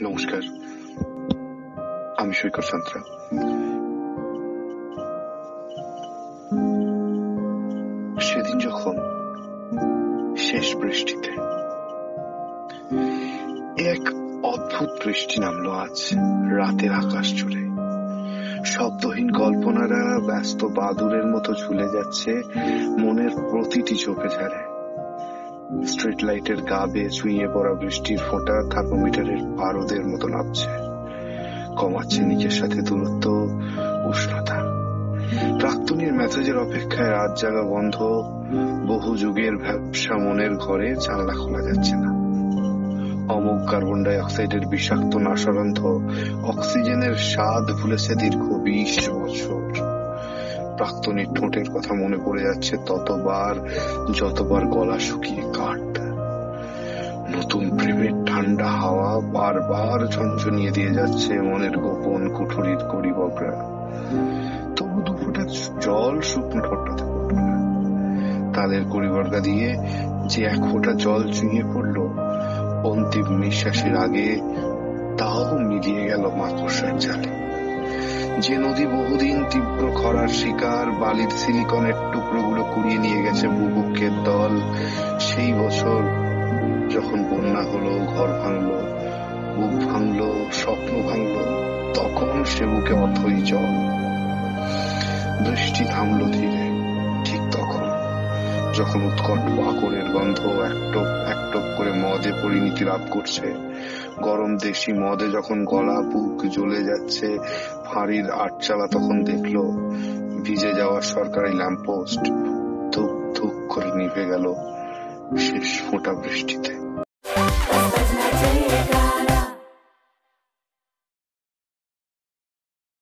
নমস্কার। আমি সৈকত সান্ত্রা। সেদিন যখন শেষ বৃষ্টিতে এক অদ্ভুত বৃষ্টি নামলো আজ রাতের আকাশ জুড়ে। শব্দহীন কল্পনারা ব্যস্ত বাদুরের মতো ঝুলে যাচ্ছে, মনের প্রতিটি চোখে ঝাড়ে। স্ট্রিট লাইটের গা বেয়ে ছুঁয়ে পড়া বৃষ্টির ফোঁটা থার্মোমিটারের পারদের মতো নামছে। কমাচ্ছে নিজের সাথে দূরত্ব, উষ্ণতা। প্রাক্তনীর মেসেজের অপেক্ষায় রাত জাগা বন্ধ, বহু যুগের ব্যবসা মনের ঘরে জানলা খোলা যাচ্ছে না। অমুক কার্বন ডাই অক্সাইডের বিষাক্ত নাশরন্ধ অক্সিজেনের স্বাদ ভুলেছে দীর্ঘ বিশ বছর। প্রাক্তনীর ঠোঁটের কথা মনে পড়ে যাচ্ছে, ততবার যতবার গলা শুকিয়ে কাঠ। নতুন প্রেমের ঠান্ডা হাওয়া বারবার ঝনঝনিয়ে দিয়ে যাচ্ছে মনের গোপন কুঠুরির কড়িবকরা তবু দুপুরটা জল শুকনো ঠোঁটটাতে তাদের কড়িবর্গা দিয়ে যে এক ফোঁটা জল চুইয়ে পড়ল, অন্তিম নিঃশ্বাসের আগে তাও মিলিয়ে গেল মাকড়সার জালে। যে নদী বহুদিন তীব্র খরার শিকার, বালির সিলিকনের টুকরোগুলো কুড়িয়ে নিয়ে গেছে বুবুকের দল। সেই বছর যখন বন্যা হলো, ঘর ভাঙলো, বুক ভাঙলো, স্বপ্ন ভাঙলো, তখন সে বুকে অথই জল। বৃষ্টি থামলো ধীরে। যখন উৎকট বাকরের গন্ধ একটপ একটপ করে মদে পরিণতি লাভ করছে। গরম দেশি মদে যখন গলা, বুক জ্বলে যাচ্ছে, ফাঁড়ির আটচালা তখন দেখল, ভিজে যাওয়া সরকারি ল্যাম্পপোস্ট ধুক ধুক করে নিভে গেল শেষ ফোঁটা বৃষ্টিতে।